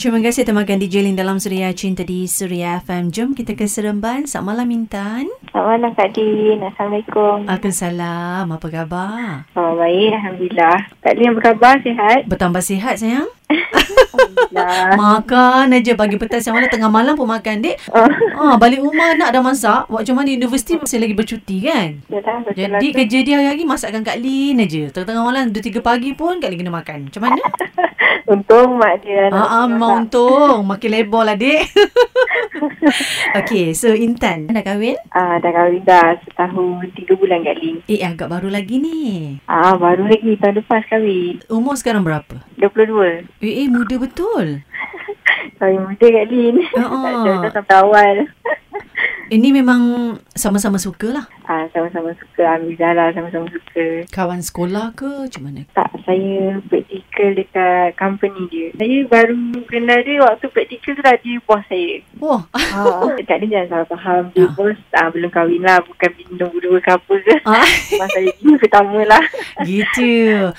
Terima kasih temankan DJ Lin dalam Suria Cinta di Suria FM. Jom kita ke Seremban. Selamat malam Intan. Selamat malam Kak Din. Assalamualaikum. Waalaikumsalam. Apa khabar? Oh, baik. Alhamdulillah. Kak Din apa khabar? Sihat? Bertambah sihat sayang. Makan aja pagi petang siang malam tengah malam pun makan dek. Oh, Ah balik rumah nak dah masak. Buat macam mana universiti masih lagi bercuti kan? yalah, Jadi lah kerja dia hari-hari masakkan Kak Lin aja. Tengah-tengah malam 2-3 pagi pun Kak Lin kena makan. Macam mana? Untung mak dia. Ah, ah memang untung. Makin lebar lah dek. okay, so Intan dah kahwin? Ah, dah kahwin dah setahun tiga bulan Kak Din. Eh agak baru lagi ni. Ah, baru lagi tahun lepas kahwin. Umur sekarang berapa? 22. Eh, eh muda betul. Kahwin muda Kak Din. Ah, Tak ah. ada, dah sampai awal. Ini memang sama-sama suka lah. Ah, sama-sama suka. Alhamdulillah lah sama-sama suka. Kawan sekolah ke macam mana? Tak, saya praktikal dekat company dia. Saya baru kenal dia waktu praktikal tu dah dia bos saya. Wah, Ah, Kak Din jangan salah faham. Dia Ah. bos ah, belum kahwin lah. Bukan bintang berdua ke apa ke. ah, Masa gini pertama lah. gitu.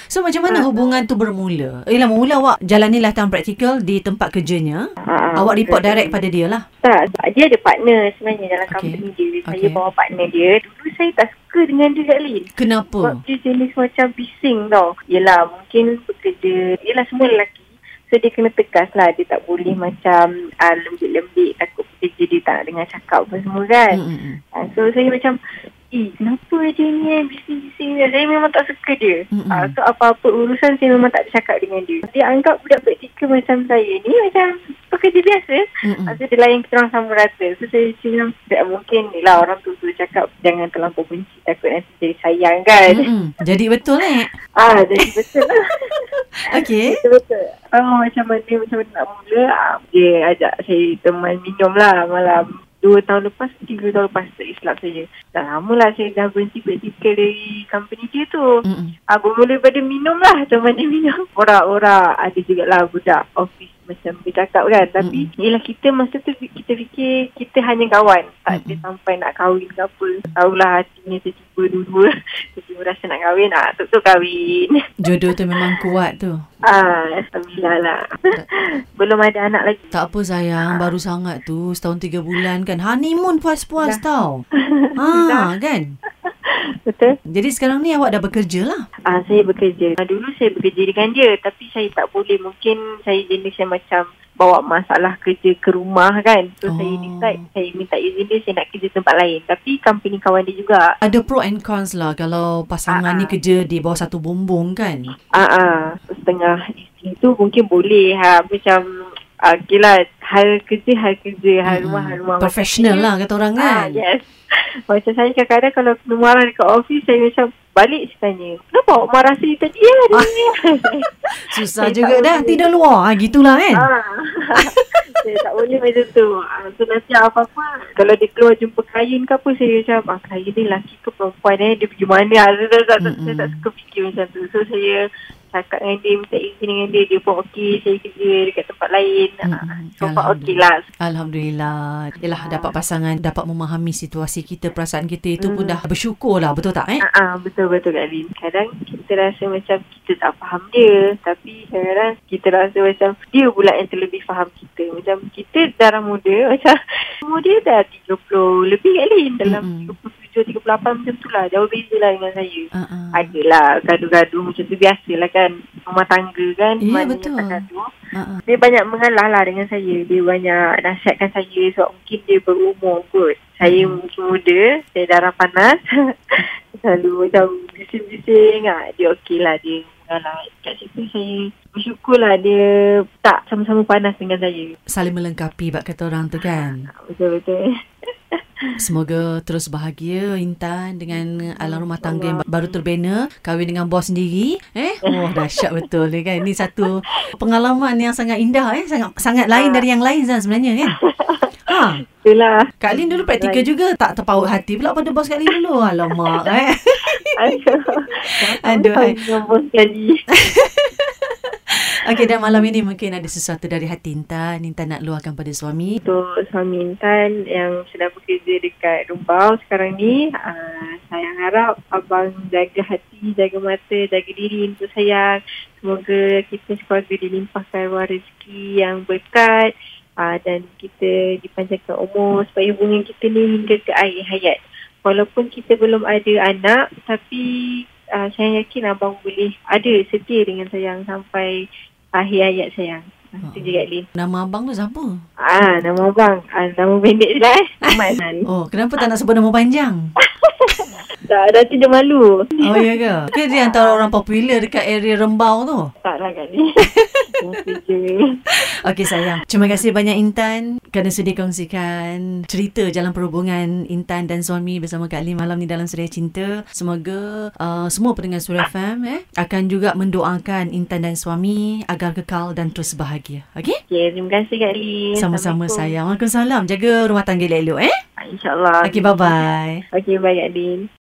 So macam mana hubungan tu bermula? Eh lah mula awak jalani latihan praktikal di tempat kerjanya. Ah, Awak report betul. direct pada dia lah. Tak, tak, dia ada partner sebenarnya dalam Okey. company dia. Saya Okey. bawa partner dia. Dulu saya tak suka dengan dia Kak Lin. Sebab Kenapa? dia jenis macam bising tau. Yelah, mungkin bekerja. Yelah, semua lelaki. So, dia kena tegas lah. Dia tak boleh macam uh, lembik-lembik. Takut pekerja dia tak nak dengar cakap apa semua kan. Mm, mm, mm. Uh, so, saya macam, eh, kenapa dia ni eh, bising-bising? Saya memang tak suka dia. Mm-mm. Uh, so, apa-apa urusan saya memang tak ada cakap dengan dia. Dia anggap budak praktikal macam saya ni macam pekerja biasa. Mm, mm. Lepas tu dia layan kita orang sama rata. So saya macam tak mungkin ni lah orang tu tu cakap jangan terlampau benci takut nanti jadi sayang kan. Mm, mm. Jadi betul eh? Ah jadi betul lah. Okay. betul betul. Oh macam mana macam mana nak mula ah, dia ajak saya teman minum lah malam dua tahun lepas, tiga tahun lepas silap saya. Dah lama lah saya dah berhenti praktikal dari company dia tu. Mm, mm. Ah, bermula pada minum lah teman dia minum. Orang-orang ada jugalah budak office macam bercakap kan. Tapi Mm-mm. yelah kita masa tu kita fikir kita hanya kawan. Tak ada Mm-mm. sampai nak kahwin ke apa. Tahulah hatinya tiba-tiba dua-dua. Tiba-tiba rasa nak kahwin. Ah, tu tu kahwin. Jodoh tu memang kuat tu. Ah, Alhamdulillah lah. Belum ada anak lagi. Tak apa sayang, baru sangat tu setahun tiga bulan kan. Honeymoon puas-puas Dah. tau. Ha, kan? Betul? Jadi sekarang ni awak dah bekerja lah. Ah, saya bekerja. Ah, dulu saya bekerja dengan dia. Tapi saya tak boleh. Mungkin saya jenis yang macam bawa masalah kerja ke rumah kan. So, Oh. saya decide. Saya minta izin dia. Saya nak kerja tempat lain. Tapi company kawan dia juga. Ada pro and cons lah kalau pasangan Ah, ni ah. kerja di bawah satu bumbung kan. Ah, ah, setengah isteri tu mungkin boleh. Ha, macam, ah, okay lah. Hal kerja, hal kerja. Hal Mm-mm. rumah, hal rumah. Professional lah kata orang kan. Ah, yes. Macam saya kadang-kadang kalau kena marah dekat office, saya macam balik saya tanya, kenapa awak marah saya tadi ya? Susah Saya juga dah boleh. tidur luar. Ha, gitulah kan. ah. saya tak boleh macam tu. Ah, so nanti apa-apa, kalau dia keluar jumpa klien ke apa, saya macam, ah, klien ni lelaki ke perempuan eh, dia pergi mana? Ah, saya, tak, saya suka fikir macam tu. So saya cakap dengan dia, minta izin dengan dia, dia pun okey, saya kerja dekat tempat lain. Ah, Mm-mm. so far okey lah. Alhamdulillah. Yalah dapat pasangan dapat memahami situasi kita, perasaan kita itu pun Hmm. dah bersyukur lah. Betul tak eh? Ah, ah, betul-betul Kak Lin. Kadang kita rasa macam kita tak faham dia. Tapi kadang kita rasa macam dia pula yang terlebih faham kita. Macam kita darah muda. Macam umur dia dah 30 lebih Kak Lin. Dalam Mm-mm. 37, 38 macam tu lah. Jauh beza lah dengan saya. Uh-uh. Adalah gaduh-gaduh macam tu. Biasalah kan. Rumah tangga kan. Ya, Mana betul. tak gaduh. Uh-uh. Dia banyak mengalah lah dengan saya. Dia banyak nasihatkan saya sebab mungkin dia berumur kot. Saya Hmm. mungkin muda, saya darah panas. Selalu macam bising-bising. Ha, dia okey lah dia mengalah. Kat situ saya bersyukur lah dia tak sama-sama panas dengan saya. Saling melengkapi bak kata orang tu kan. Betul-betul. Semoga terus bahagia Intan dengan alam rumah tangga yang baru terbina, kahwin dengan bos sendiri. Eh, oh dahsyat betul ni kan. Ini satu pengalaman yang sangat indah eh, sangat sangat lain dari yang lain Zan sebenarnya kan. Ha. Itulah. Kak Lin dulu praktikal juga tak terpaut hati pula pada bos Kak Lin dulu. Alamak eh. Aduh. Aduh, sekali. Okey dan malam ini mungkin ada sesuatu dari hati Intan. Intan nak luahkan pada suami. Untuk suami Intan yang sedang bekerja dekat Rumbau sekarang ni, uh, saya harap abang jaga hati, jaga mata, jaga diri untuk sayang. Semoga kita sekeluarga dilimpahkan rezeki yang berkat uh, dan kita dipanjangkan umur supaya hubungan kita ni hingga ke akhir hayat. Walaupun kita belum ada anak, tapi uh, saya yakin abang boleh ada setia dengan sayang sampai akhir hayat sayang. Ah, Itu je Lin. Nama abang tu siapa? Ah, nama abang. Ah, nama pendek je lah eh. Aman. Oh, kenapa tak nak sebut nama panjang? tak, nanti dia malu. Oh, ya ke? Ke dia antara orang popular dekat area Rembau tu? Tak lah. Itu je. Okey sayang. Terima kasih banyak Intan kerana sudi kongsikan cerita jalan perhubungan Intan dan suami bersama Kak Lim malam ni dalam Suria Cinta. Semoga uh, semua pendengar Suria FM eh akan juga mendoakan Intan dan suami agar kekal dan terus bahagia. Okey? Okay, terima kasih Kak Lin. Sama-sama sayang. Waalaikumsalam. Jaga rumah tangga elok-elok eh. InsyaAllah. Okey bye-bye. Okey, bye Kak Lin.